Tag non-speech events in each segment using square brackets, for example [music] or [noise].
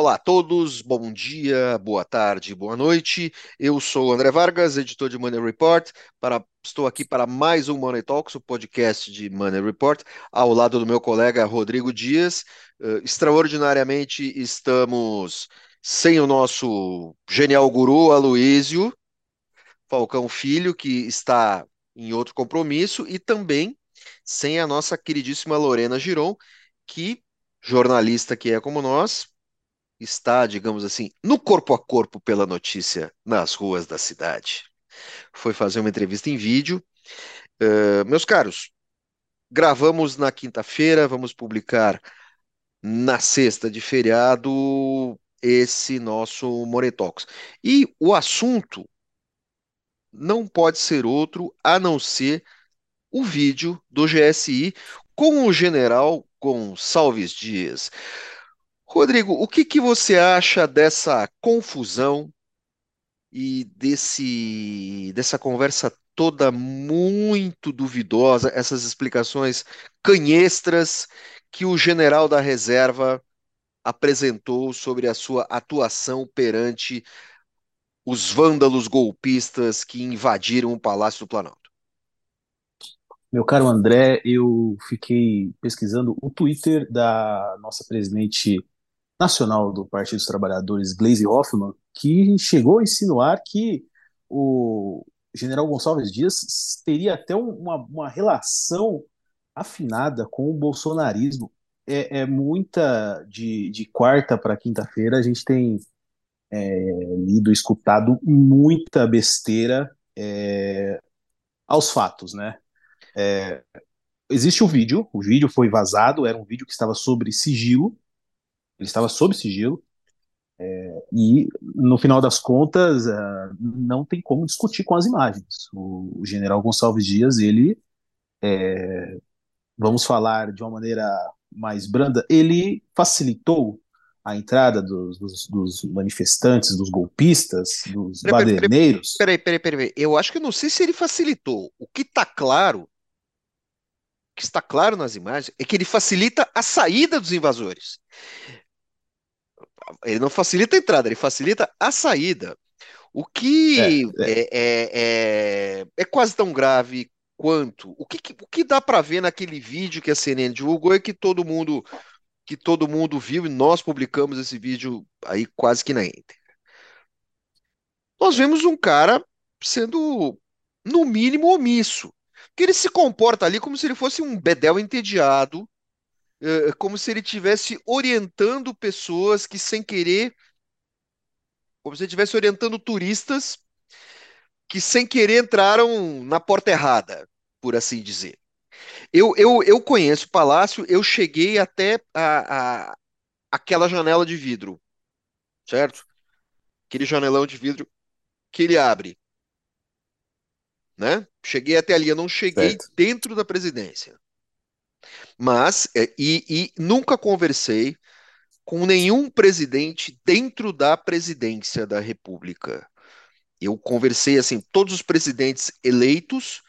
Olá a todos, bom dia, boa tarde, boa noite. Eu sou o André Vargas, editor de Money Report. Para, estou aqui para mais um Money Talks, o podcast de Money Report, ao lado do meu colega Rodrigo Dias. Uh, extraordinariamente estamos sem o nosso genial guru Aloísio Falcão Filho, que está em outro compromisso, e também sem a nossa queridíssima Lorena Giron, que, jornalista que é como nós, está, digamos assim, no corpo a corpo pela notícia nas ruas da cidade. Foi fazer uma entrevista em vídeo. Uh, meus caros, gravamos na quinta-feira, vamos publicar na sexta de feriado esse nosso Moretox. E o assunto não pode ser outro a não ser o vídeo do GSI com o general Gonçalves Dias. Rodrigo, o que, que você acha dessa confusão e desse, dessa conversa toda muito duvidosa, essas explicações canhestras que o general da reserva apresentou sobre a sua atuação perante os vândalos golpistas que invadiram o Palácio do Planalto? Meu caro André, eu fiquei pesquisando o Twitter da nossa presidente nacional do Partido dos Trabalhadores, Gleisi Hoffmann, que chegou a insinuar que o general Gonçalves Dias teria até uma, uma relação afinada com o bolsonarismo. É, é muita de, de quarta para quinta-feira, a gente tem é, lido, escutado muita besteira é, aos fatos, né? É, existe o vídeo, o vídeo foi vazado, era um vídeo que estava sobre sigilo, ele estava sob sigilo, é, e no final das contas é, não tem como discutir com as imagens. O, o general Gonçalves Dias, ele, é, vamos falar de uma maneira mais branda, ele facilitou a entrada dos, dos, dos, manifestantes, dos golpistas, dos peraí, baderneiros. Peraí, peraí, peraí, peraí. Eu acho que eu não sei se ele facilitou. O que está claro, o que está claro nas imagens, é que ele facilita a saída dos invasores. Ele não facilita a entrada, ele facilita a saída. O que é, é. é, é, é quase tão grave quanto. O que, o que dá para ver naquele vídeo que a CNN divulgou é que todo mundo que todo mundo viu e nós publicamos esse vídeo aí quase que na íntegra. Nós vemos um cara sendo, no mínimo, omisso. Que ele se comporta ali como se ele fosse um bedel entediado, é, como se ele estivesse orientando pessoas que, sem querer, como se ele estivesse orientando turistas que, sem querer, entraram na porta errada, por assim dizer. Eu, eu, eu conheço o palácio, eu cheguei até a, a, aquela janela de vidro, certo? Aquele janelão de vidro que ele abre. Né? Cheguei até ali, eu não cheguei certo. dentro da presidência. Mas, é, e, e nunca conversei com nenhum presidente dentro da presidência da República. Eu conversei, assim, todos os presidentes eleitos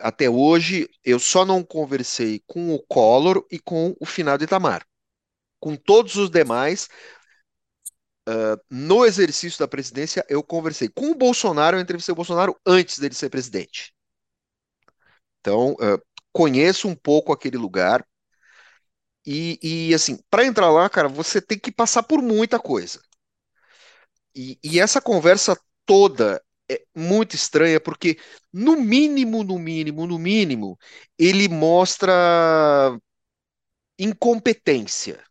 até hoje, eu só não conversei com o Collor e com o finado Itamar. Com todos os demais, uh, no exercício da presidência, eu conversei. Com o Bolsonaro, eu entrevistei o Bolsonaro antes dele ser presidente. Então, uh, conheço um pouco aquele lugar. E, e assim, para entrar lá, cara, você tem que passar por muita coisa. E, e essa conversa toda é muito estranha, porque, no mínimo, no mínimo, no mínimo, ele mostra incompetência.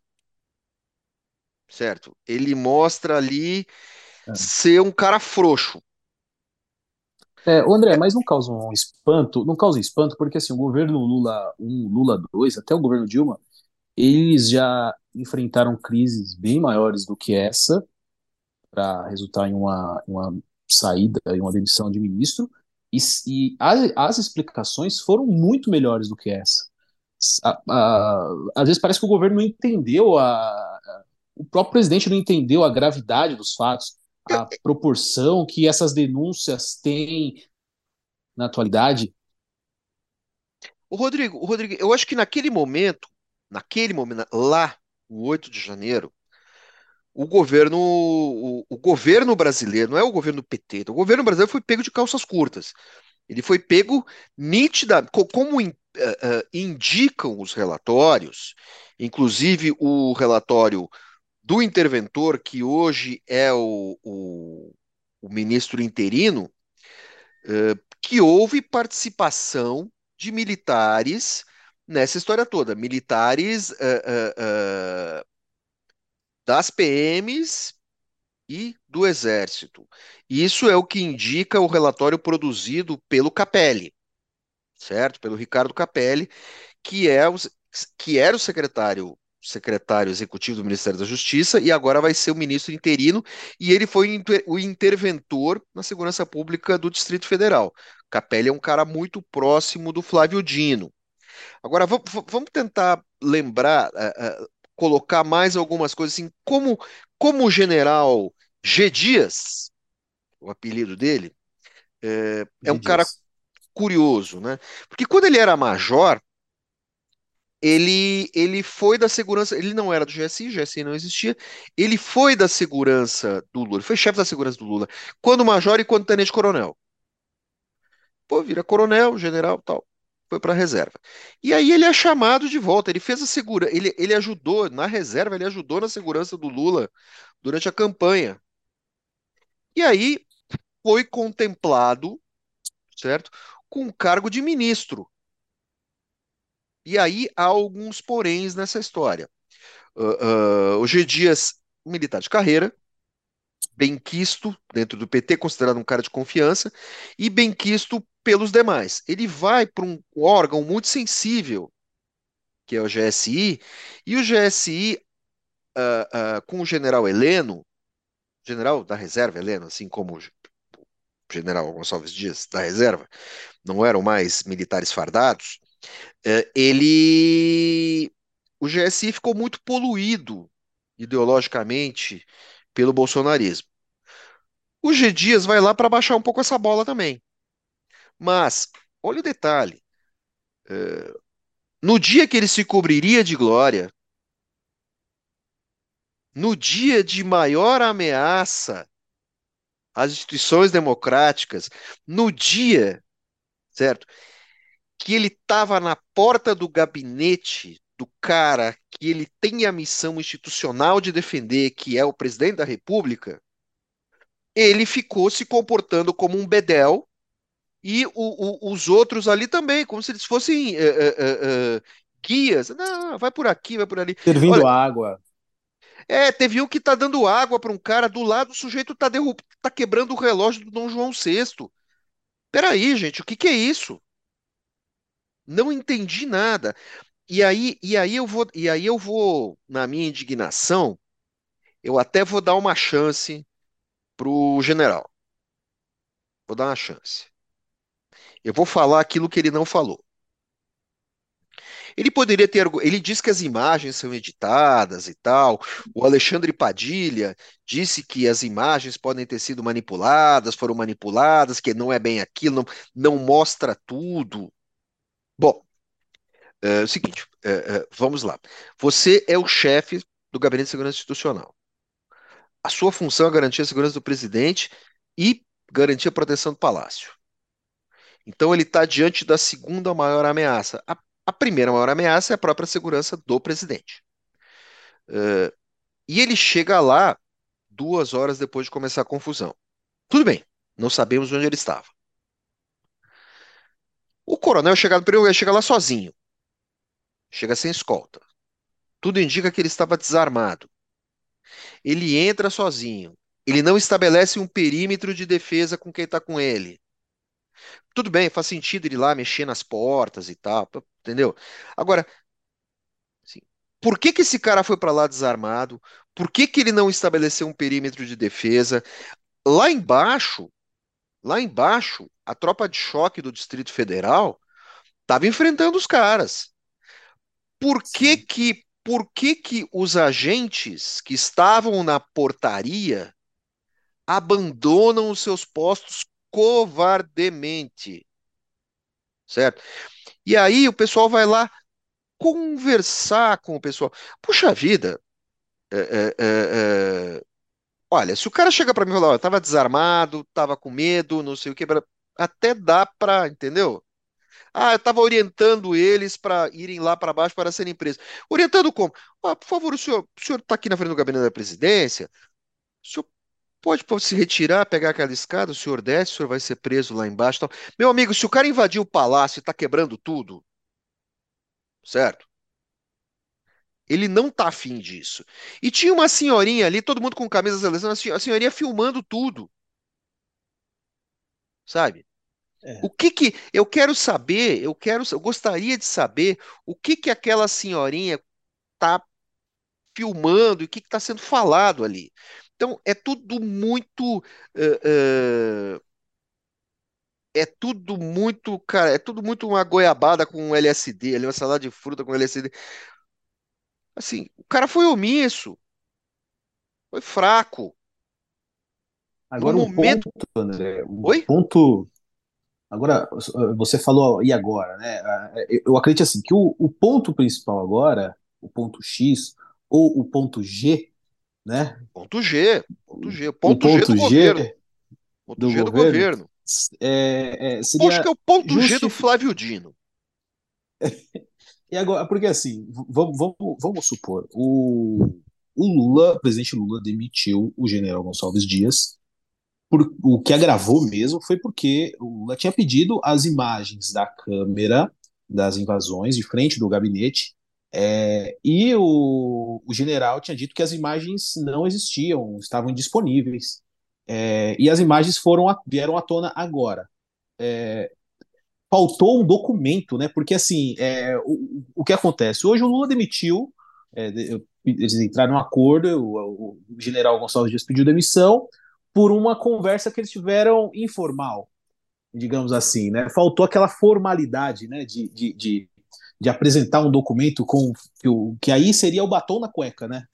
Certo? Ele mostra ali é. ser um cara frouxo. É, André, mas não causa um espanto, não causa espanto, porque assim, o governo Lula 1, Lula 2, até o governo Dilma, eles já enfrentaram crises bem maiores do que essa, para resultar em uma, uma saída e uma demissão de ministro, e, e as, as, explicações foram muito melhores do que essa. A, a, às vezes parece que o governo não entendeu, a, o próprio presidente não entendeu a gravidade dos fatos. a proporção que essas denúncias têm na atualidade? O Rodrigo, o Rodrigo, eu acho que naquele momento, naquele momento, lá, no 8 de janeiro, o governo, o, o governo brasileiro, não é o governo PT, o governo brasileiro foi pego de calças curtas. Ele foi pego nítida, como in, uh, uh, indicam os relatórios, inclusive o relatório do interventor, que hoje é o, o, o ministro interino, uh, que houve participação de militares nessa história toda. Militares das PMs e do Exército. Isso é o que indica o relatório produzido pelo Capelli, certo? Pelo Ricardo Capelli, que é o, que era o secretário secretário executivo do Ministério da Justiça e agora vai ser o ministro interino e ele foi o interventor na segurança pública do Distrito Federal. Capelli é um cara muito próximo do Flávio Dino. Agora vamos tentar lembrar, uh, uh, colocar mais algumas coisas assim, como, como o general G. Dias, o apelido dele, é, é um cara curioso, né? Porque quando ele era major, ele, ele foi da segurança, ele não era do GSI, o GSI não existia, ele foi da segurança do Lula, ele foi chefe da segurança do Lula, quando major e quando tenente-coronel. Pô, vira coronel, general, tal foi para a reserva. E aí ele é chamado de volta. Ele fez a segura, ele, ele ajudou na reserva, ele ajudou na segurança do Lula durante a campanha. E aí foi contemplado, certo, com o cargo de ministro. E aí há alguns poréns nessa história. Uh, uh, o G. Dias, militar de carreira, benquisto dentro do PT, considerado um cara de confiança, e benquisto pelos demais. Ele vai para um órgão muito sensível, que é o GSI, e o GSI, uh, uh, com o general Heleno, general da reserva Heleno, assim como o general Gonçalves Dias da reserva, não eram mais militares fardados, uh, ele. O GSI ficou muito poluído ideologicamente pelo bolsonarismo. O G. Dias vai lá para baixar um pouco essa bola também. Mas, olha o detalhe: é, no dia que ele se cobriria de glória, no dia de maior ameaça às instituições democráticas, no dia, certo, que ele estava na porta do gabinete do cara que ele tem a missão institucional de defender, que é o presidente da República, ele ficou se comportando como um bedel e o, o, os outros ali também, como se eles fossem uh, uh, uh, guias. Não, vai por aqui, vai por ali. Servindo Olha, água. É, teve um que tá dando água para um cara do lado, o sujeito tá, derrub... tá quebrando o relógio do Dom João VI. Peraí, gente, o que, que é isso? Não entendi nada. E aí, e aí eu vou, e aí eu vou, na minha indignação, eu até vou dar uma chance pro general. Vou dar uma chance. Eu vou falar aquilo que ele não falou. Ele poderia ter. Ele diz que as imagens são editadas e tal. O Alexandre Padilha disse que as imagens podem ter sido manipuladas, foram manipuladas, que não é bem aquilo, não, não mostra tudo. Bom, é, o seguinte, é, é, vamos lá. Você é o chefe do Gabinete de Segurança Institucional. A sua função é garantir a segurança do presidente e garantir a proteção do palácio. Então ele está diante da segunda maior ameaça. A, a, primeira maior ameaça é a própria segurança do presidente. Uh, e ele chega lá duas horas depois de começar a confusão. Tudo bem, não sabemos onde ele estava. O coronel primeiro chega lá sozinho. Chega sem escolta. Tudo indica que ele estava desarmado. Ele entra sozinho. Ele não estabelece um perímetro de defesa com quem está com ele. Tudo bem, faz sentido ele ir lá mexer nas portas e tal, entendeu? Agora, assim, por que que esse cara foi para lá desarmado? Por que que ele não estabeleceu um perímetro de defesa? Lá embaixo, lá embaixo, a tropa de choque do Distrito Federal estava enfrentando os caras. Por que que, por que que os agentes que estavam na portaria abandonam os seus postos covardemente, certo? E aí o pessoal vai lá conversar com o pessoal. Puxa vida, é, é, é, é olha, se o cara chega para mim e fala, ó, eu tava desarmado, tava com medo, não sei o que, até dá para, entendeu? Ah, eu estava orientando eles para irem lá para baixo para serem presos. Orientando como? Ah, por favor, o senhor está aqui na frente do gabinete da presidência. O senhor pode, pode se retirar, pegar aquela escada, o senhor desce, o senhor vai ser preso lá embaixo. Tal. Meu amigo, se o cara invadiu o palácio e está quebrando tudo, certo? Ele não tá afim disso. E tinha uma senhorinha ali, todo mundo com camisa seleção, a senhorinha filmando tudo. Sabe? É. O que que eu quero saber, eu quero, eu gostaria de saber o que que aquela senhorinha tá filmando e o que está sendo falado ali. Então, é tudo muito. Uh, uh, é tudo muito, cara, é tudo muito uma goiabada com LSD, ali, uma salada de fruta com LSD. Assim, o cara foi omisso, foi fraco. Agora, no um momento. ponto, André, um Oi? ponto. Agora, você falou, e agora, né? Eu acredito assim, que o, o ponto principal agora, o ponto X, ou o ponto G, né? Ponto G, ponto G, ponto, o ponto G do G governo. Ponto do G do governo, governo. É, é, seria que é o ponto G do Flávio Dino. [laughs] E agora, porque assim, vamos, vamos, vamos supor, o, o Lula, o presidente Lula demitiu o general Gonçalves Dias. Por, o que agravou mesmo foi porque o Lula tinha pedido as imagens da câmera das invasões de frente do gabinete é, e o, o, general tinha dito que as imagens não existiam, estavam indisponíveis. É, e as imagens foram vieram à tona agora. É, faltou um documento, né? Porque assim, é, o, o que acontece? Hoje o Lula demitiu, é, eles entraram num acordo, o, o, general Gonçalves Dias pediu demissão por uma conversa que eles tiveram informal, digamos assim, né? Faltou aquela formalidade, né? De, de, de, de apresentar um documento com que, que aí seria o batom na cueca, né?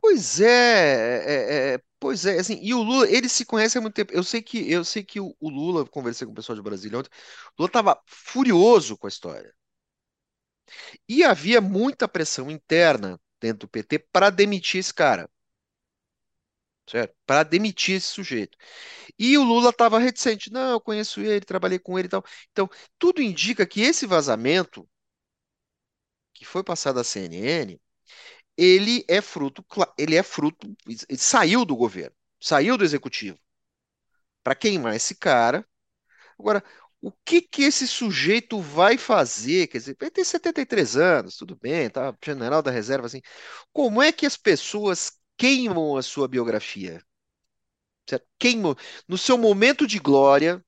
Pois é, é, é, pois é, assim, e o Lula, ele se conhece há muito tempo. Eu sei que, eu sei que o, o Lula, conversei com o pessoal de Brasília ontem, o Lula estava furioso com a história. E havia muita pressão interna dentro do PT para demitir esse cara. Certo? Para demitir esse sujeito. E o Lula estava reticente. Não, eu conheço ele, trabalhei com ele e tal. Então, tudo indica que esse vazamento, que foi passado à CNN, ele é fruto, ele é fruto, ele saiu do governo, saiu do executivo para queimar esse cara. Agora, o que que esse sujeito vai fazer? Quer dizer, ele tem 73 anos, tudo bem, tá? General da reserva, assim. Como é que as pessoas queimam a sua biografia? Certo? Queimam no seu momento de glória,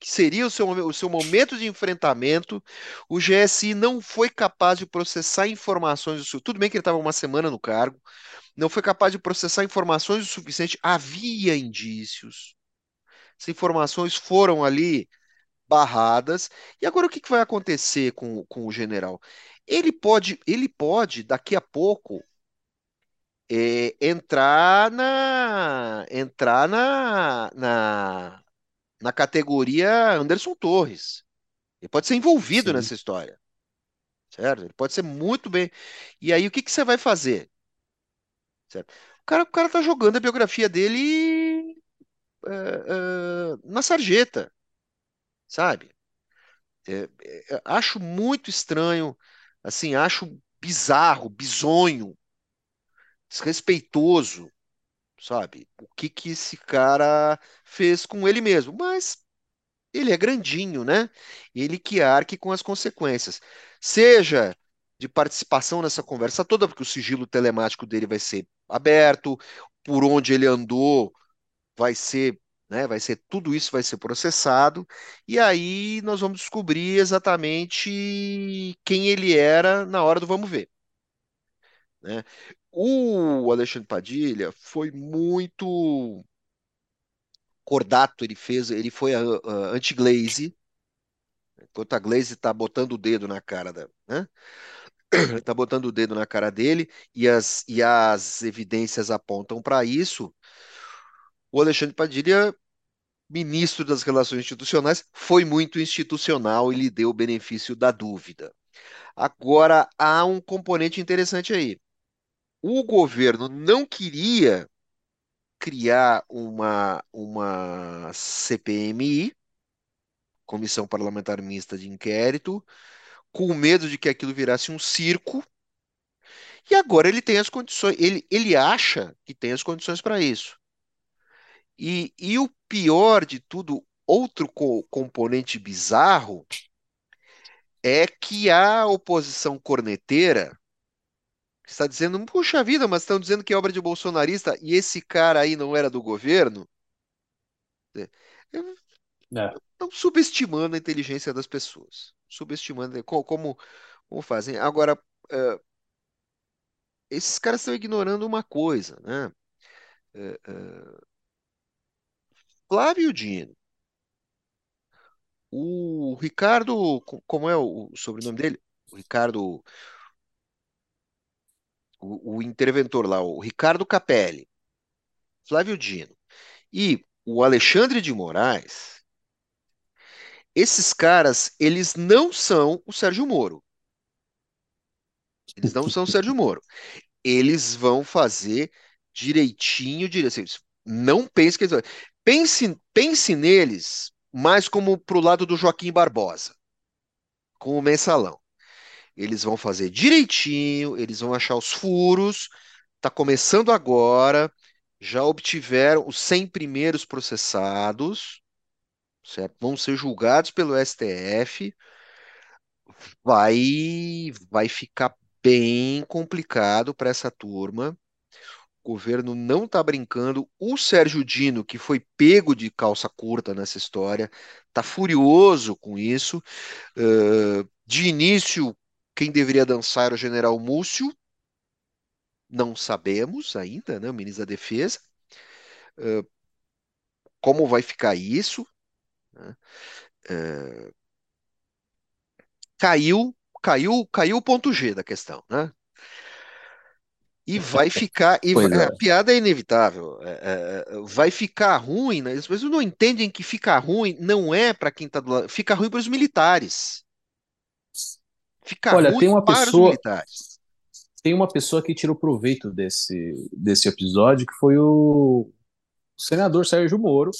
que seria o seu, o seu momento de enfrentamento, o GSI não foi capaz de processar informações. Do, tudo bem que ele estava uma semana no cargo, não foi capaz de processar informações o suficiente. Havia indícios. As informações foram ali barradas. E agora o que, que vai acontecer com, com o general? Ele pode, ele pode daqui a pouco é, entrar na entrar na, na na categoria Anderson Torres. Ele pode ser envolvido Sim. nessa história. Certo? Ele pode ser muito bem. E aí, o que, que você vai fazer? Certo? O cara, o cara tá jogando a biografia dele uh, uh, na sarjeta, sabe? É, é, acho muito estranho, assim, acho bizarro, bizonho, desrespeitoso, sabe? O que que esse cara fez com ele mesmo. Mas ele é grandinho, né? Ele que arque com as consequências. Seja de participação nessa conversa toda, porque o sigilo telemático dele vai ser aberto, por onde ele andou vai ser, né, vai ser tudo isso vai ser processado, e aí nós vamos descobrir exatamente quem ele era na hora do vamos ver. Né? O Alexandre Padilha foi muito cordato, ele fez, ele foi a, a anti-glaze, enquanto a Glaze está botando o dedo na cara da, né? Está [clears throat] botando o dedo na cara dele e as, e as evidências apontam para isso. O Alexandre Padilha, ministro das Relações Institucionais, foi muito institucional e lhe deu o benefício da dúvida. Agora, há um componente interessante aí. O governo não queria criar uma, uma CPMI, Comissão Parlamentar Mista de Inquérito, com medo de que aquilo virasse um circo. E agora ele tem as condições, ele, ele acha que tem as condições para isso. E, e o pior de tudo, outro co componente bizarro, é que a oposição corneteira está dizendo, puxa vida, mas estão dizendo que é obra de bolsonarista e esse cara aí não era do governo. É, Estão subestimando a inteligência das pessoas. Subestimando como, como fazem. Agora, uh, esses caras estão ignorando uma coisa, né? Uh, uh, Flávio Dino. O Ricardo, como é o sobrenome dele? O Ricardo, o, o interventor lá, o Ricardo Capelli, Flávio Dino e o Alexandre de Moraes, esses caras, eles não são o Sérgio Moro. Eles não são o Sérgio Moro. Eles vão fazer direitinho, direitinho. Assim, não pense que eles vão. Pense, pense neles mais como pro lado do Joaquim Barbosa, com o mensalão. Eles vão fazer direitinho, eles vão achar os furos. Tá começando agora. Já obtiveram os 100 primeiros processados, certo? Vão ser julgados pelo STF. Vai, vai ficar bem complicado para essa turma. O governo não está brincando. O Sérgio Dino, que foi pego de calça curta nessa história, está furioso com isso. Uh, de início, quem deveria dançar era o general Múcio. Não sabemos ainda, né? O ministro da Defesa. Uh, como vai ficar isso? Uh, caiu, caiu, caiu o ponto G da questão, né? E vai [laughs] ficar. E vai- é. a piada é inevitável. é, é, vai ficar ruim, né? As pessoas não entendem que ficar ruim não é para quem está do lado. Fica ruim para os militares. Fica Olha, tem uma pessoa, tem uma pessoa que tirou proveito desse, desse episódio, que foi o senador Sérgio Moro,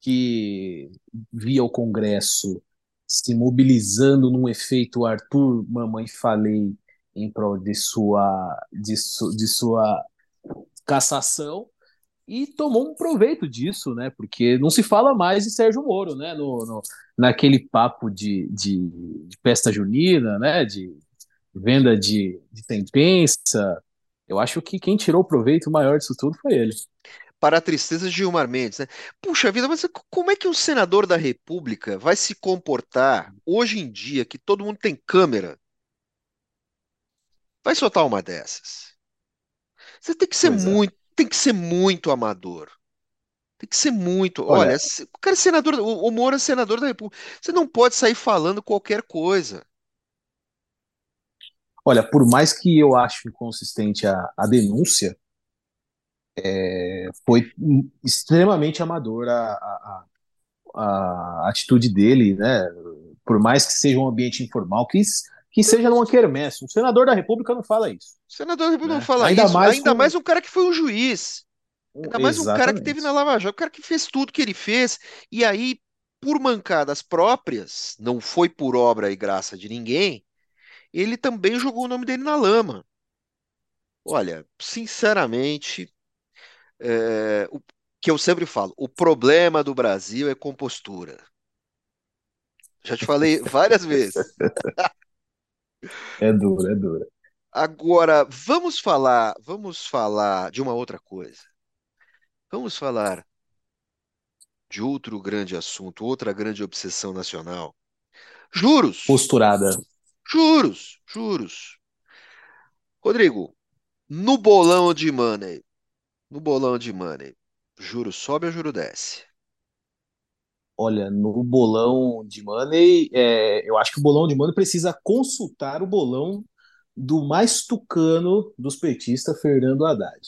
que via o Congresso se mobilizando num efeito Arthur Mamãe Falei em prol de sua, de, su, de sua cassação e tomou um proveito disso, né? Porque não se fala mais de Sérgio Moro, né? No, no naquele papo de, de, de, festa junina, né? De venda de, de tempensa. Eu acho que quem tirou o proveito maior disso tudo foi ele. Para a tristeza de Gilmar Mendes, né? Puxa vida, mas como é que um senador da República vai se comportar hoje em dia que todo mundo tem câmera? Vai soltar uma dessas. Você tem que ser Pois é. Tem que ser muito amador. Tem que ser muito. Olha, Olha, se- o cara é senador, o o Moro é senador da República. Você não pode sair falando qualquer coisa. olha, por mais que eu ache inconsistente a, a denúncia, é, foi extremamente amador a, a, a, atitude dele, né? Por mais que seja um ambiente informal, que, que seja numa quermesse. Um senador da República não fala isso, O senador da República não né? fala Ainda isso. mais Ainda com mais um cara que foi um juiz. Ainda mais um cara que teve exatamente. na Lava Jato, um cara que fez tudo que ele fez. E aí, por mancadas próprias, não foi por obra e graça de ninguém, ele também jogou o nome dele na lama. Olha, sinceramente, é, o que eu sempre falo, o problema do Brasil é compostura. Já te falei várias vezes. [laughs] É duro, é duro. Agora, vamos falar, vamos falar de uma outra coisa. Vamos falar de outro grande assunto, outra grande obsessão nacional. Juros, Posturada. juros, juros. Rodrigo, no bolão de money, no bolão de money, juro sobe ou juro desce? Olha, no bolão de money, é, eu acho que o bolão de money precisa consultar o bolão do mais tucano dos petistas, Fernando Haddad.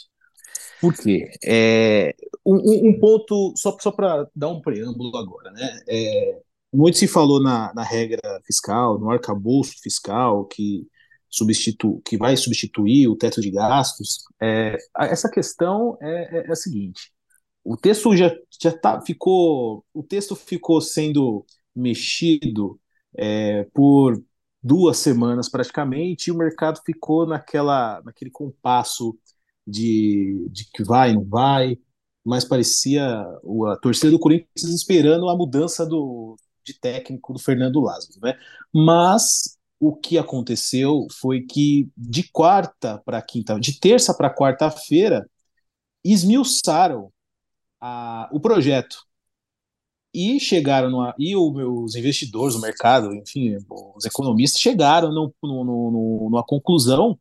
Por quê? É, um, um ponto, só, só para dar um preâmbulo agora, né? É, muito se falou na, na regra fiscal, no arcabouço fiscal, que, substitu, que vai substituir o teto de gastos. É, essa questão é, é, é a seguinte: o texto já, já tá, ficou, o texto ficou sendo mexido é, por duas semanas praticamente, e o mercado ficou naquela, naquele compasso de, de que vai, não vai, mas parecia a torcida do Corinthians esperando a mudança do, de técnico do Fernando Lázaro, né? Mas o que aconteceu foi que de quarta para quinta, de terça para quarta-feira, esmiuçaram a, o projeto e chegaram no, e os investidores, o mercado, enfim, os economistas chegaram no, no, no, numa conclusão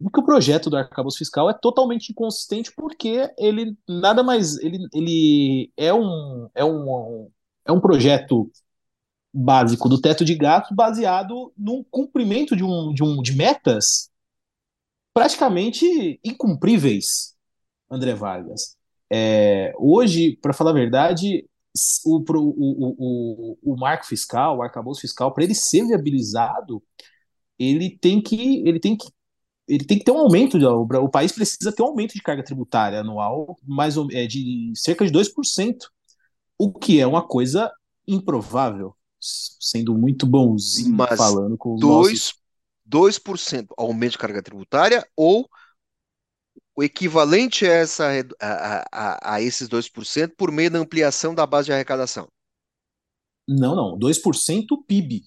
de que o projeto do arcabouço fiscal é totalmente inconsistente porque ele nada mais ele, ele é um é um é um projeto básico do teto de gastos baseado no cumprimento de um de, um, de metas praticamente incumpríveis, André Vargas. É, hoje, para falar a verdade, o, o, o, o marco fiscal, o arcabouço fiscal, para ele ser viabilizado, ele tem que ele tem que ele tem que ter um aumento, de, o país precisa ter um aumento de carga tributária anual mais é, de cerca de 2%, o que é uma coisa improvável, sendo muito bonzinho Mas falando com os 2, nossos... 2% aumento de carga tributária ou o equivalente a, essa, a, a, a esses 2% por meio da ampliação da base de arrecadação? Não, não, 2% PIB.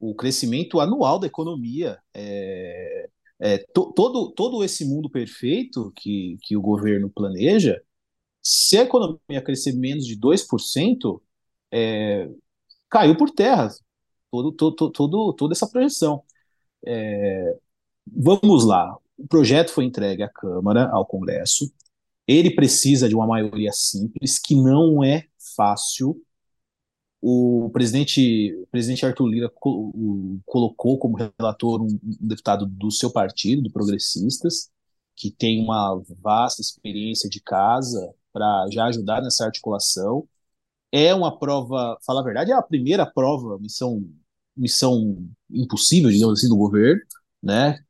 O crescimento anual da economia. É, é, to, todo, todo esse mundo perfeito que, que o governo planeja, se a economia crescer menos de 2%, é, caiu por terra todo, todo, todo, toda essa projeção. É, Vamos lá. O projeto foi entregue à Câmara, ao Congresso. Ele precisa de uma maioria simples, que não é fácil. O presidente, o presidente Arthur Lira colocou como relator um, um deputado do seu partido, do Progressistas, que tem uma vasta experiência de casa para já ajudar nessa articulação. É uma prova, falar a verdade, é a primeira prova, missão, missão impossível, digamos assim, do governo, né?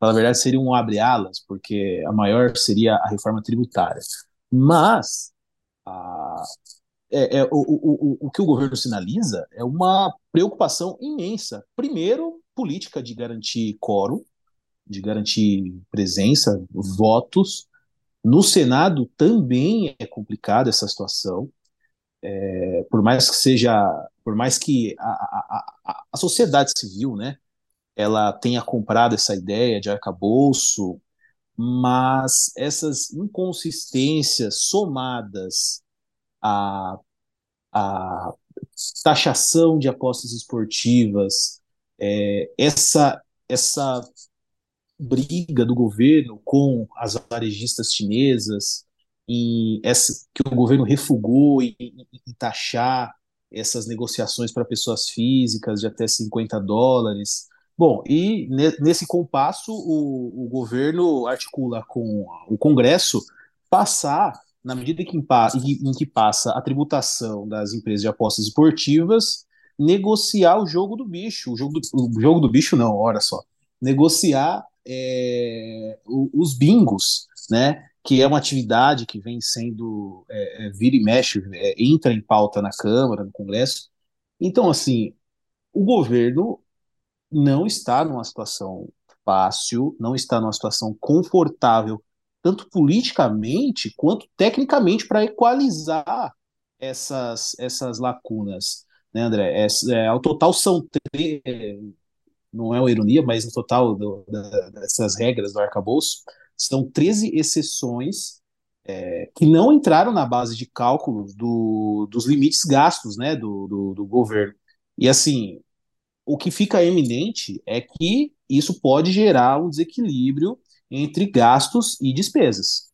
Na verdade, seria um abre-alas, porque a maior seria a reforma tributária. Mas a, é, é, o, o, o, o que o governo sinaliza é uma preocupação imensa. Primeiro, política de garantir quórum, de garantir presença, votos. No Senado também é complicada essa situação. É, por mais que seja, por mais que a, a, a, a sociedade civil, né, ela tenha comprado essa ideia de arcabouço, mas essas inconsistências somadas à, à taxação de apostas esportivas, é, essa, essa briga do governo com as varejistas chinesas, essa, que o governo refugou em, em, em taxar essas negociações para pessoas físicas de até 50 dólares, Bom, e nesse compasso, o, o governo articula com o Congresso passar, na medida que, em que passa a tributação das empresas de apostas esportivas, negociar o jogo do bicho. O jogo do, o jogo do bicho, não, olha só. Negociar é, os bingos, né? Que é uma atividade que vem sendo é, é vira e mexe, é, entra em pauta na Câmara, no Congresso. Então, assim, o governo não está numa situação fácil, não está numa situação confortável, tanto politicamente quanto tecnicamente, para equalizar essas, essas lacunas. Né, André? É, é, ao total são três, não é uma ironia, mas no total do, da, dessas regras do arcabouço, são 13 exceções é, que não entraram na base de cálculos do, dos limites gastos né, do, do, do governo. E assim, o que fica eminente é que isso pode gerar um desequilíbrio entre gastos e despesas.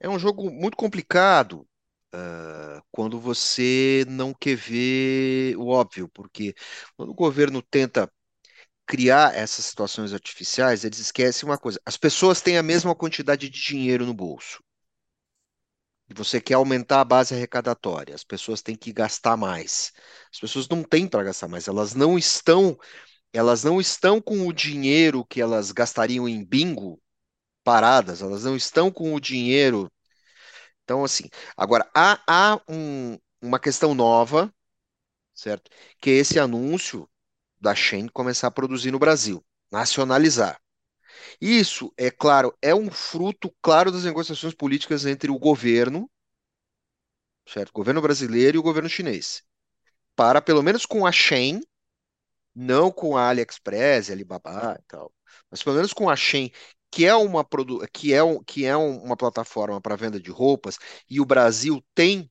É um jogo muito complicado uh, quando você não quer ver o óbvio, porque quando o governo tenta criar essas situações artificiais, eles esquecem uma coisa: as pessoas têm a mesma quantidade de dinheiro no bolso. Você quer aumentar a base arrecadatória, as pessoas têm que gastar mais. As pessoas não têm para gastar mais, elas não estão, elas não estão com o dinheiro que elas gastariam em bingo paradas, elas não estão com o dinheiro. Então, assim, agora há, há um, uma questão nova, certo? Que é esse anúncio da Shein começar a produzir no Brasil, nacionalizar. Isso, é claro, é um fruto claro das negociações políticas entre o governo, certo? O governo brasileiro e o governo chinês. Para, pelo menos com a Shein, não com a AliExpress, Alibaba e tal, mas pelo menos com a Shein, que é uma, que é um, que é uma plataforma para venda de roupas, e o Brasil tem,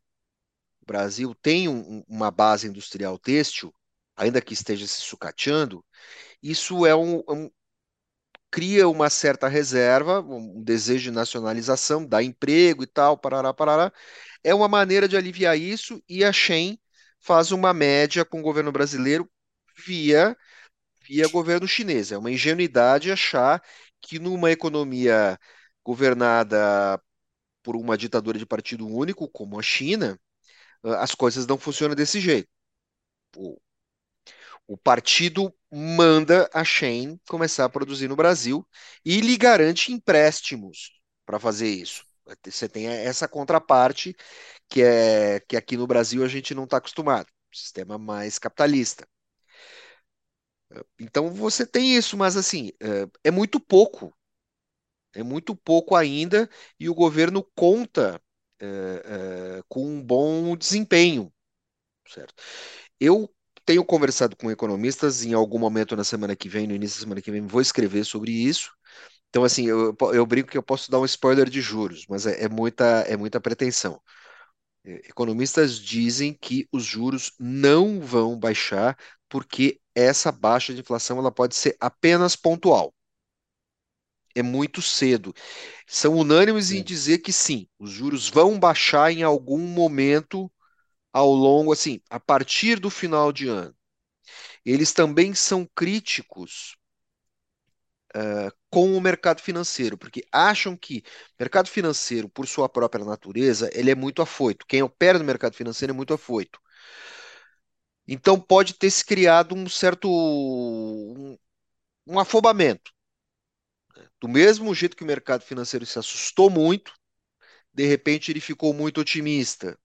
o Brasil tem um, uma base industrial têxtil, ainda que esteja se sucateando, isso é um, um cria uma certa reserva, um desejo de nacionalização, dá emprego e tal, parará, parará. É uma maneira de aliviar isso e a Shen faz uma média com o governo brasileiro via via governo chinês. É uma ingenuidade achar que numa economia governada por uma ditadura de partido único, como a China, as coisas não funcionam desse jeito. O partido manda a Shein começar a produzir no Brasil e lhe garante empréstimos para fazer isso. Você tem essa contraparte que é que aqui no Brasil a gente não está acostumado, sistema mais capitalista. Então você tem isso, mas assim é, é muito pouco, é muito pouco ainda e o governo conta é, é, com um bom desempenho, certo? Eu tenho conversado com economistas em algum momento na semana que vem, no início da semana que vem, vou escrever sobre isso. Então, assim, eu, eu brinco que eu posso dar um spoiler de juros, mas é, é muita, é muita pretensão. É, economistas dizem que os juros não vão baixar porque essa baixa de inflação ela pode ser apenas pontual. É muito cedo. São unânimes sim. em dizer que sim, os juros vão baixar em algum momento ao longo, assim, a partir do final de ano. Eles também são críticos uh, com o mercado financeiro, porque acham que o mercado financeiro, por sua própria natureza, ele é muito afoito. Quem opera no mercado financeiro é muito afoito. Então pode ter se criado um certo um, um afobamento. Do mesmo jeito que o mercado financeiro se assustou muito, de repente ele ficou muito otimista.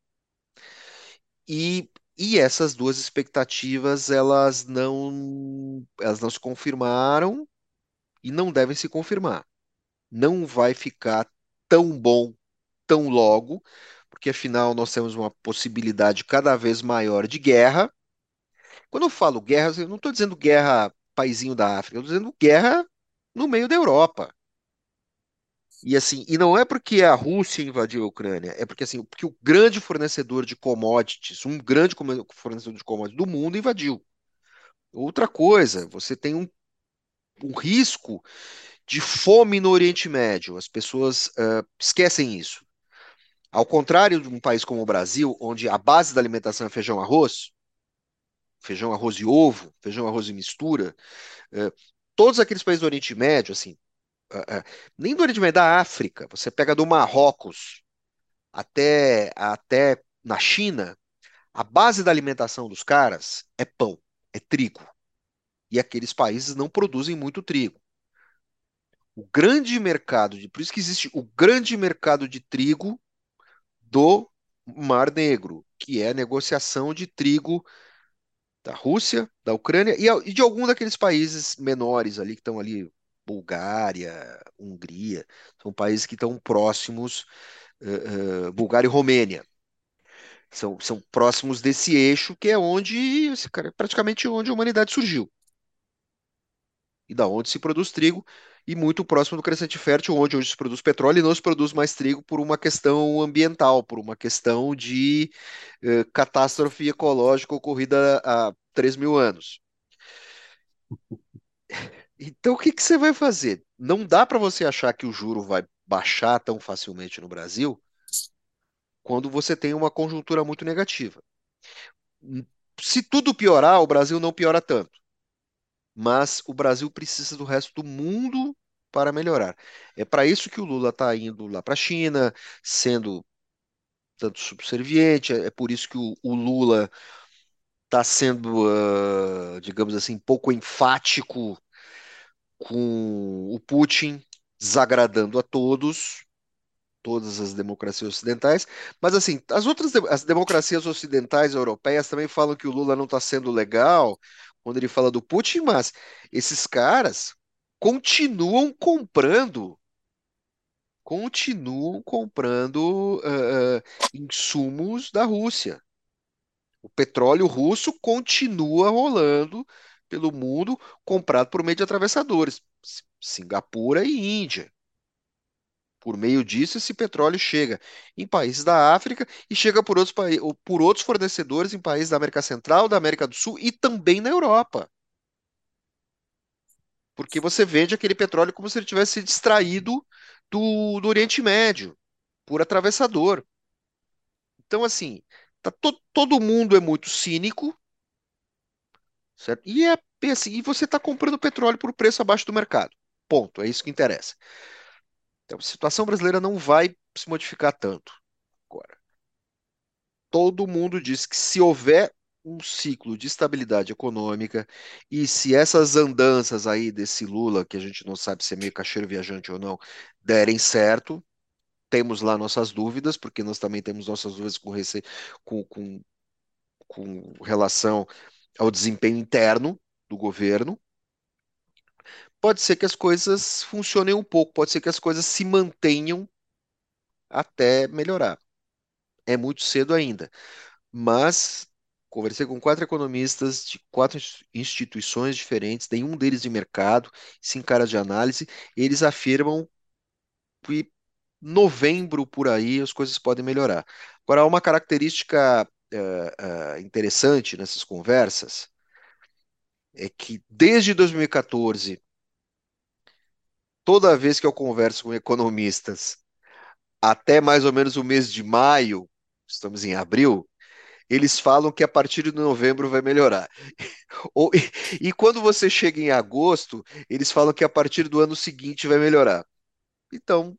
E, e essas duas expectativas elas não elas não se confirmaram e não devem se confirmar. Não vai ficar tão bom tão logo, porque afinal nós temos uma possibilidade cada vez maior de guerra. Quando eu falo guerra, eu não estou dizendo guerra paizinho da África, eu estou dizendo guerra no meio da Europa. E assim, e não é porque a Rússia invadiu a Ucrânia, é porque assim, porque o grande fornecedor de commodities, um grande fornecedor de commodities do mundo invadiu. Outra coisa, você tem um, um risco de fome no Oriente Médio. As pessoas uh, esquecem isso. Ao contrário de um país como o Brasil, onde a base da alimentação é feijão arroz, feijão arroz e ovo, feijão arroz e mistura, uh, todos aqueles países do Oriente Médio, assim, uh, uh, nem do Oriente Médio, da África, você pega do Marrocos até, até na China, a base da alimentação dos caras é pão, é trigo. E aqueles países não produzem muito trigo. O grande mercado, de, por isso que existe o grande mercado de trigo do Mar Negro, que é a negociação de trigo da Rússia, da Ucrânia e, de algum daqueles países menores ali que estão ali Bulgária, Hungria, são países que estão próximos, uh, uh, Bulgária e Romênia. São, são próximos desse eixo que é onde, praticamente onde a humanidade surgiu. E da onde se produz trigo, e muito próximo do crescente fértil, onde hoje se produz petróleo e não se produz mais trigo por uma questão ambiental, por uma questão de uh, catástrofe ecológica ocorrida há 3 mil anos. Então, o que, que você vai fazer? Não dá para você achar que o juro vai baixar tão facilmente no Brasil quando você tem uma conjuntura muito negativa. Se tudo piorar, o Brasil não piora tanto. mas o Brasil precisa do resto do mundo para melhorar. É para isso que o Lula está indo lá para a China, sendo tanto subserviente, é por isso que o, o Lula está sendo, uh, digamos assim, pouco enfático com o Putin, desagradando a todos, todas as democracias ocidentais, mas assim, as outras as democracias ocidentais europeias também falam que o Lula não está sendo legal quando ele fala do Putin, mas esses caras continuam comprando continuam comprando uh, insumos da Rússia. O petróleo russo continua rolando pelo mundo, comprado por meio de atravessadores, Singapura e Índia. Por meio disso, esse petróleo chega em países da África e chega por outros, por outros fornecedores em países da América Central, da América do Sul e também na Europa porque você vende aquele petróleo como se ele tivesse distraído do, do Oriente Médio, por atravessador. Então, assim, tá to, todo mundo é muito cínico, certo? E, é, assim, e você está comprando petróleo por preço abaixo do mercado. Ponto, é isso que interessa. Então, a situação brasileira não vai se modificar tanto agora. Todo mundo diz que se houver um ciclo de estabilidade econômica e se essas andanças aí desse Lula, que a gente não sabe se é meio cacheiro viajante ou não, derem certo, temos lá nossas dúvidas, porque nós também temos nossas dúvidas com, rece... com, com, com relação ao desempenho interno do governo. Pode ser que as coisas funcionem um pouco, pode ser que as coisas se mantenham até melhorar. É muito cedo ainda. Mas Conversei com quatro economistas de quatro instituições diferentes, nenhum deles de mercado, sim caras de análise. Eles afirmam que novembro por aí as coisas podem melhorar. Agora, há uma característica uh, interessante nessas conversas, é que desde 2014, toda vez que eu converso com economistas, até mais ou menos o mês de maio, estamos em abril, eles falam que a partir de novembro vai melhorar. [laughs] E, e quando você chega em agosto, eles falam que a partir do ano seguinte vai melhorar. Então,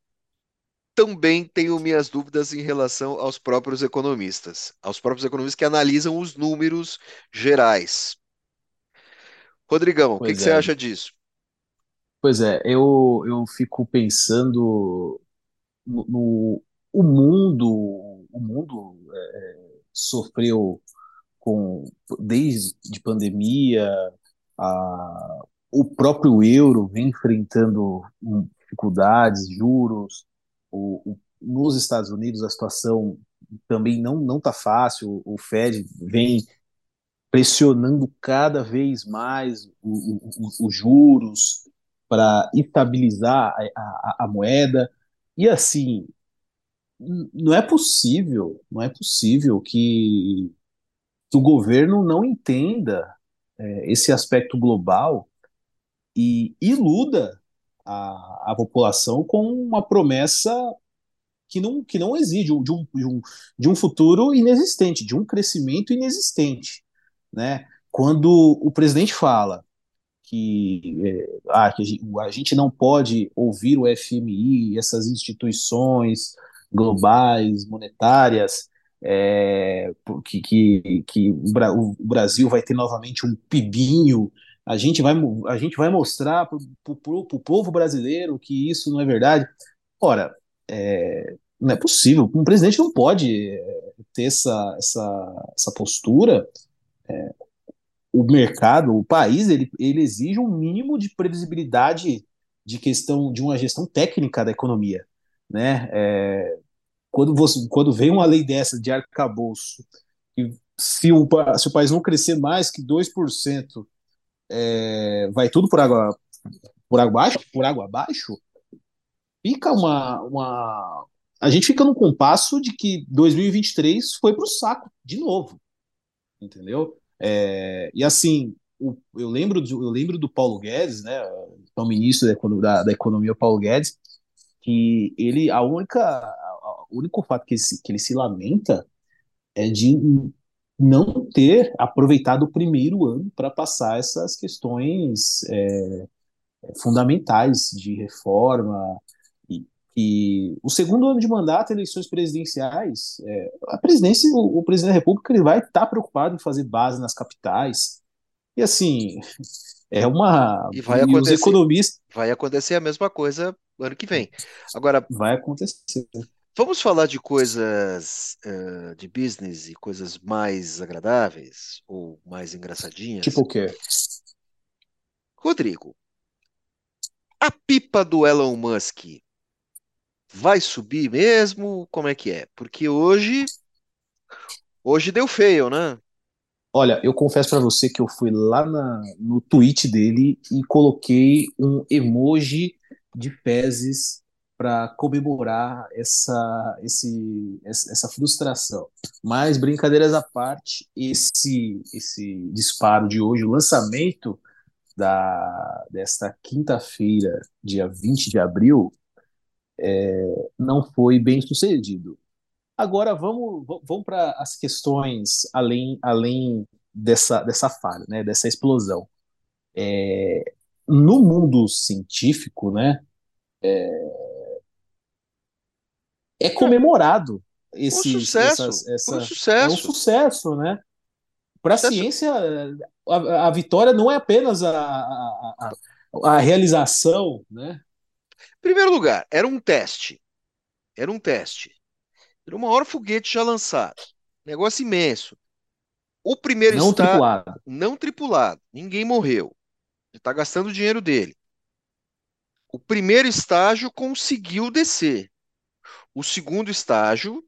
também tenho minhas dúvidas em relação aos próprios economistas, aos próprios economistas que analisam os números gerais. Rodrigão, o que, que, você é. acha disso? Pois é, eu, eu fico pensando no, no o mundo, o mundo é, sofreu com desde pandemia, a, o próprio euro vem enfrentando dificuldades, juros. O, o, nos Estados Unidos a situação também não não está fácil. O Fed vem pressionando cada vez mais os juros para estabilizar a, a, a moeda. E assim, não é possível, não é possível que, que o governo não entenda é, esse aspecto global e iluda a, a população com uma promessa que não, que não exige de um, de, um, de um futuro inexistente, de um crescimento inexistente. Né? Quando o presidente fala que, é, ah, que a, gente, não pode ouvir o FMI, essas instituições, globais, monetárias, é, que, que, que o Brasil vai ter novamente um pibinho. A gente vai, a gente vai mostrar para o povo brasileiro que isso não é verdade. Ora, é, não é possível. Um presidente não pode é, ter essa, essa, essa postura. É, o mercado, o país, ele, ele exige um mínimo de previsibilidade de questão de uma gestão técnica da economia né? É, quando, você, quando vem uma lei dessa de arcabouço, se o, se o país não crescer mais que 2%, é, vai tudo por água, por água abaixo, por água abaixo, fica uma, uma. A gente fica no compasso de que 2023 foi para o saco de novo. Entendeu? É, e assim, o, eu, lembro do, eu lembro do Paulo Guedes, né? O ministro da, da, da Economia, Paulo Guedes, que ele, a única, o único fato que ele, se, que ele se lamenta é de não ter aproveitado o primeiro ano para passar essas questões é, fundamentais de reforma. E, e, o segundo ano de mandato, eleições presidenciais, é, a presidência, o, o, presidente da República, ele vai estar tá preocupado em fazer base nas capitais. E assim, é uma. E vai acontecer, os economistas. Vai acontecer a mesma coisa ano que vem. Agora. Vai acontecer. Vamos falar de coisas uh, de business e coisas mais agradáveis ou mais engraçadinhas? Tipo o quê? Rodrigo, a pipa do Elon Musk vai subir mesmo? Como é que é? Porque hoje hoje deu feio, né? Olha, eu confesso para você que eu fui lá na, no tweet dele e coloquei um emoji de fezes para comemorar essa, esse, essa frustração. Mas, brincadeiras à parte, esse, esse disparo de hoje, o lançamento da, desta quinta-feira, dia 20 de abril, é, não foi bem sucedido. Agora vamos, vamos para as questões além, além dessa, dessa falha, né, dessa explosão. É, no mundo científico, né, é, é comemorado esse um sucesso, essas, essa, um sucesso. É um sucesso, né? Para a ciência, a, a, vitória não é apenas a, a, a, realização, né? Em primeiro lugar, era um teste. Era um teste. Era o maior foguete já lançado. Negócio imenso. O primeiro não está tripulado. não tripulado. Ninguém morreu. Ele está gastando o dinheiro dele. O primeiro estágio conseguiu descer. O segundo estágio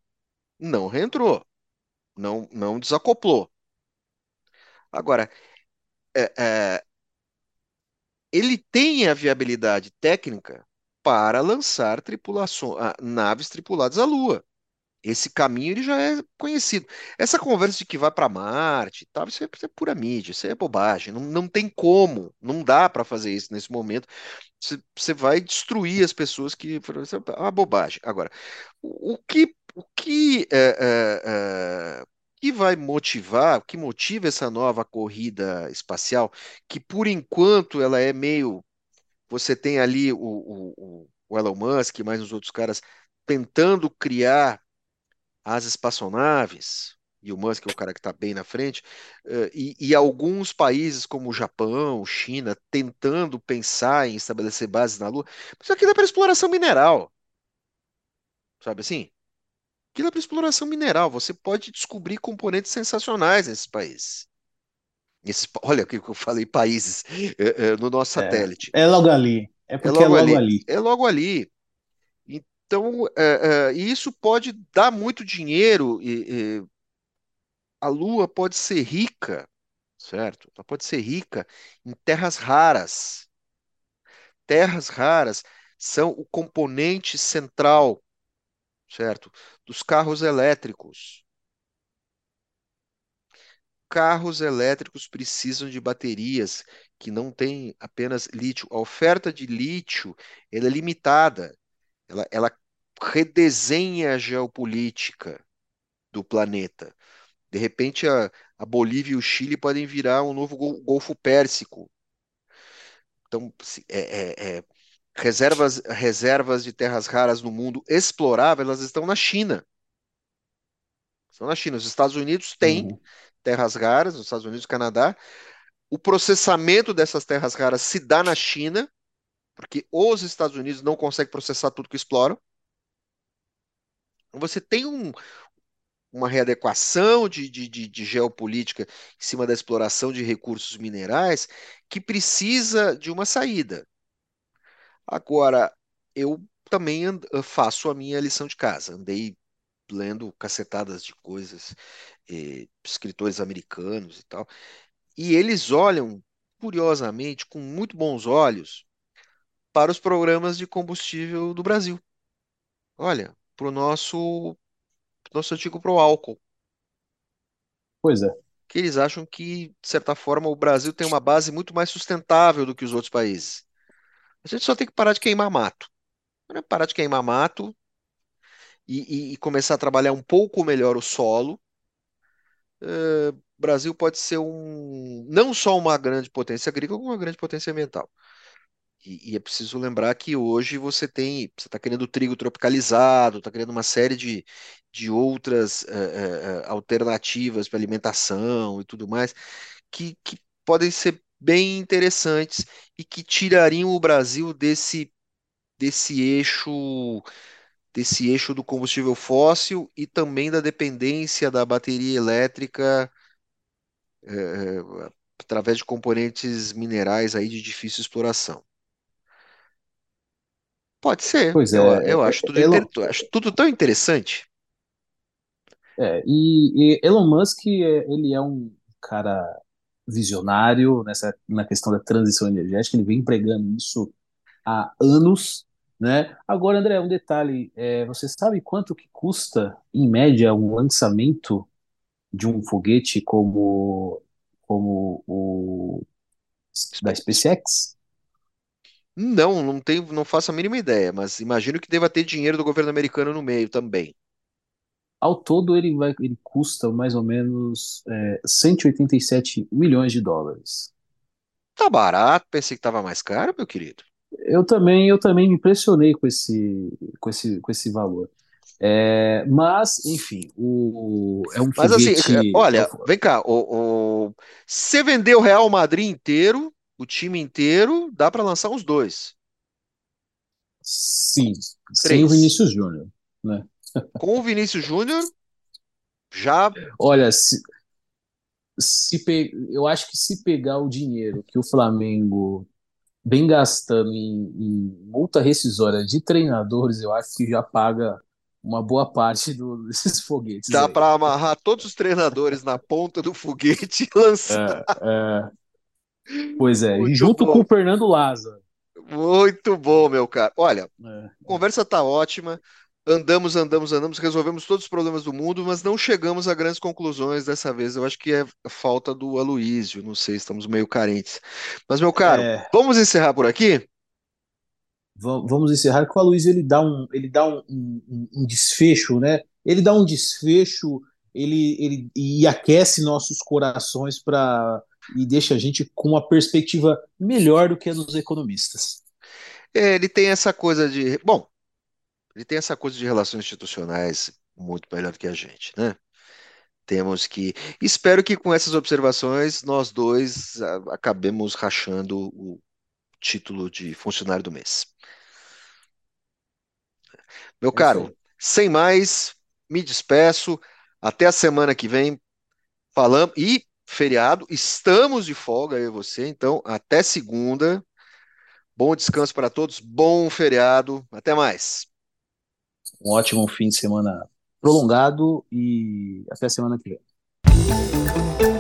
não reentrou. Não, não desacoplou. Agora, é, é, ele tem a viabilidade técnica para lançar tripulações, naves tripuladas à Lua. Esse caminho ele já é conhecido. Essa conversa de que vai para Marte, tá, isso, é, isso, é, pura mídia, isso é bobagem. Não, não tem como, não dá para fazer isso nesse momento. Você, vai destruir as pessoas que. É uma bobagem. Agora, o, o que, o que é, é, é que vai motivar, o que motiva essa nova corrida espacial, que por enquanto ela é meio. Você tem ali o, o, o Elon Musk mais os outros caras tentando criar as espaçonaves, e o Musk é o cara que está bem na frente, eh, e, e, alguns países como o Japão, China, tentando pensar em estabelecer bases na Lua, isso aqui dá para exploração mineral. Sabe assim? Aquilo é para exploração mineral. Você pode descobrir componentes sensacionais nesses países. Esse, olha o que eu falei, países é, é, no nosso é, satélite. É, logo ali. É porque é logo, é logo ali. ali. É logo ali. Então, é, é, isso pode dar muito dinheiro. E, e, a Lua pode ser rica, certo? Ela pode ser rica em terras raras. Terras raras são o componente central certo? Dos carros elétricos. Carros elétricos precisam de baterias que não têm apenas lítio. A oferta de lítio é limitada. Ela, ela redesenha a geopolítica do planeta. De repente, a, a Bolívia e o Chile podem virar um novo Golfo Pérsico. Então, é, é, é reservas, reservas de terras raras no mundo explorável, elas estão na China. Estão na China. Os Estados Unidos têm uhum. terras raras, os Estados Unidos e Canadá. O processamento dessas terras raras se dá na China, porque os Estados Unidos não conseguem processar tudo que exploram. Você tem um, uma readequação de, de, de, de, geopolítica em cima da exploração de recursos minerais que precisa de uma saída. Agora, eu também faço a minha lição de casa. Andei lendo cacetadas de coisas, eh, escritores americanos e tal, e eles olham, curiosamente, com muito bons olhos, para os programas de combustível do Brasil. Olha, para o nosso, nosso antigo pro álcool. Pois é. Que eles acham que, de certa forma, o Brasil tem uma base muito mais sustentável do que os outros países. A gente só tem que parar de queimar mato. Né? Parar de queimar mato e, e, e começar a trabalhar um pouco melhor o solo é, o Brasil pode ser um, não só uma grande potência agrícola, como uma grande potência ambiental. E, e é preciso lembrar que hoje você tem, você está querendo trigo tropicalizado, está querendo uma série de, de outras é, é, alternativas para alimentação e tudo mais, que, que podem ser bem interessantes e que tirariam o Brasil desse, desse eixo desse eixo do combustível fóssil e também da dependência da bateria elétrica é, através de componentes minerais aí de difícil exploração. Pode ser, Pois eu, é, eu é, acho tudo, inter- Elon, acho tudo tão interessante. é, e, e Elon Musk, é, ele é um cara visionário nessa, na questão da transição energética, ele vem pregando isso há anos, né? Agora, André, um detalhe, é, você sabe quanto que custa, em média, um lançamento de um foguete como, como o da SpaceX? Não, não tenho, não faço a mínima ideia, mas imagino que deva ter dinheiro do governo americano no meio também. Ao todo, ele vai, ele custa mais ou menos é, 187 milhões de dólares. Tá barato, pensei que tava mais caro, meu querido. Eu também, eu também me impressionei com esse, com esse, com esse valor. É, mas, enfim, o, é um Mas assim, foguete. É um olha, fo- vem cá, o, o... você vendeu o Real Madrid inteiro, o time inteiro, dá para lançar uns dois, sim, sem o três. Vinícius Júnior, né? Com o Vinícius Júnior, já Olha, se, se pe- eu acho que se pegar o dinheiro que o Flamengo vem gastando em, em multa rescisória de treinadores, eu acho que já paga uma boa parte do- [laughs] desses foguetes dá para amarrar todos os treinadores na ponta do foguete e lançar. É, é, pois é, Muito junto com bom, o Fernando Lázaro. muito bom, meu cara. Olha, a É, conversa tá ótima. Andamos, andamos, andamos, resolvemos todos os problemas do mundo, mas não chegamos a grandes conclusões dessa vez. Eu acho que é falta do Aloísio, não sei, estamos meio carentes. Mas, meu caro, é, vamos encerrar por aqui? va- vamos encerrar que o Aloysio ele dá um, ele dá um, um- um desfecho, né? Ele dá um desfecho, ele, ele e aquece nossos corações para e deixa a gente com uma perspectiva melhor do que a dos economistas. É, ele tem essa coisa de. Bom, ele tem essa coisa de relações institucionais muito melhor que a gente, né? Temos que. Espero que com essas observações nós dois acabemos rachando o título de funcionário do mês. Meu caro, sem mais, me despeço. Até a semana que vem. Falamos. E feriado, estamos de folga, eu e você. Então, até segunda. Bom descanso para todos. Bom feriado. Até mais. Um ótimo fim de semana prolongado e até semana que vem.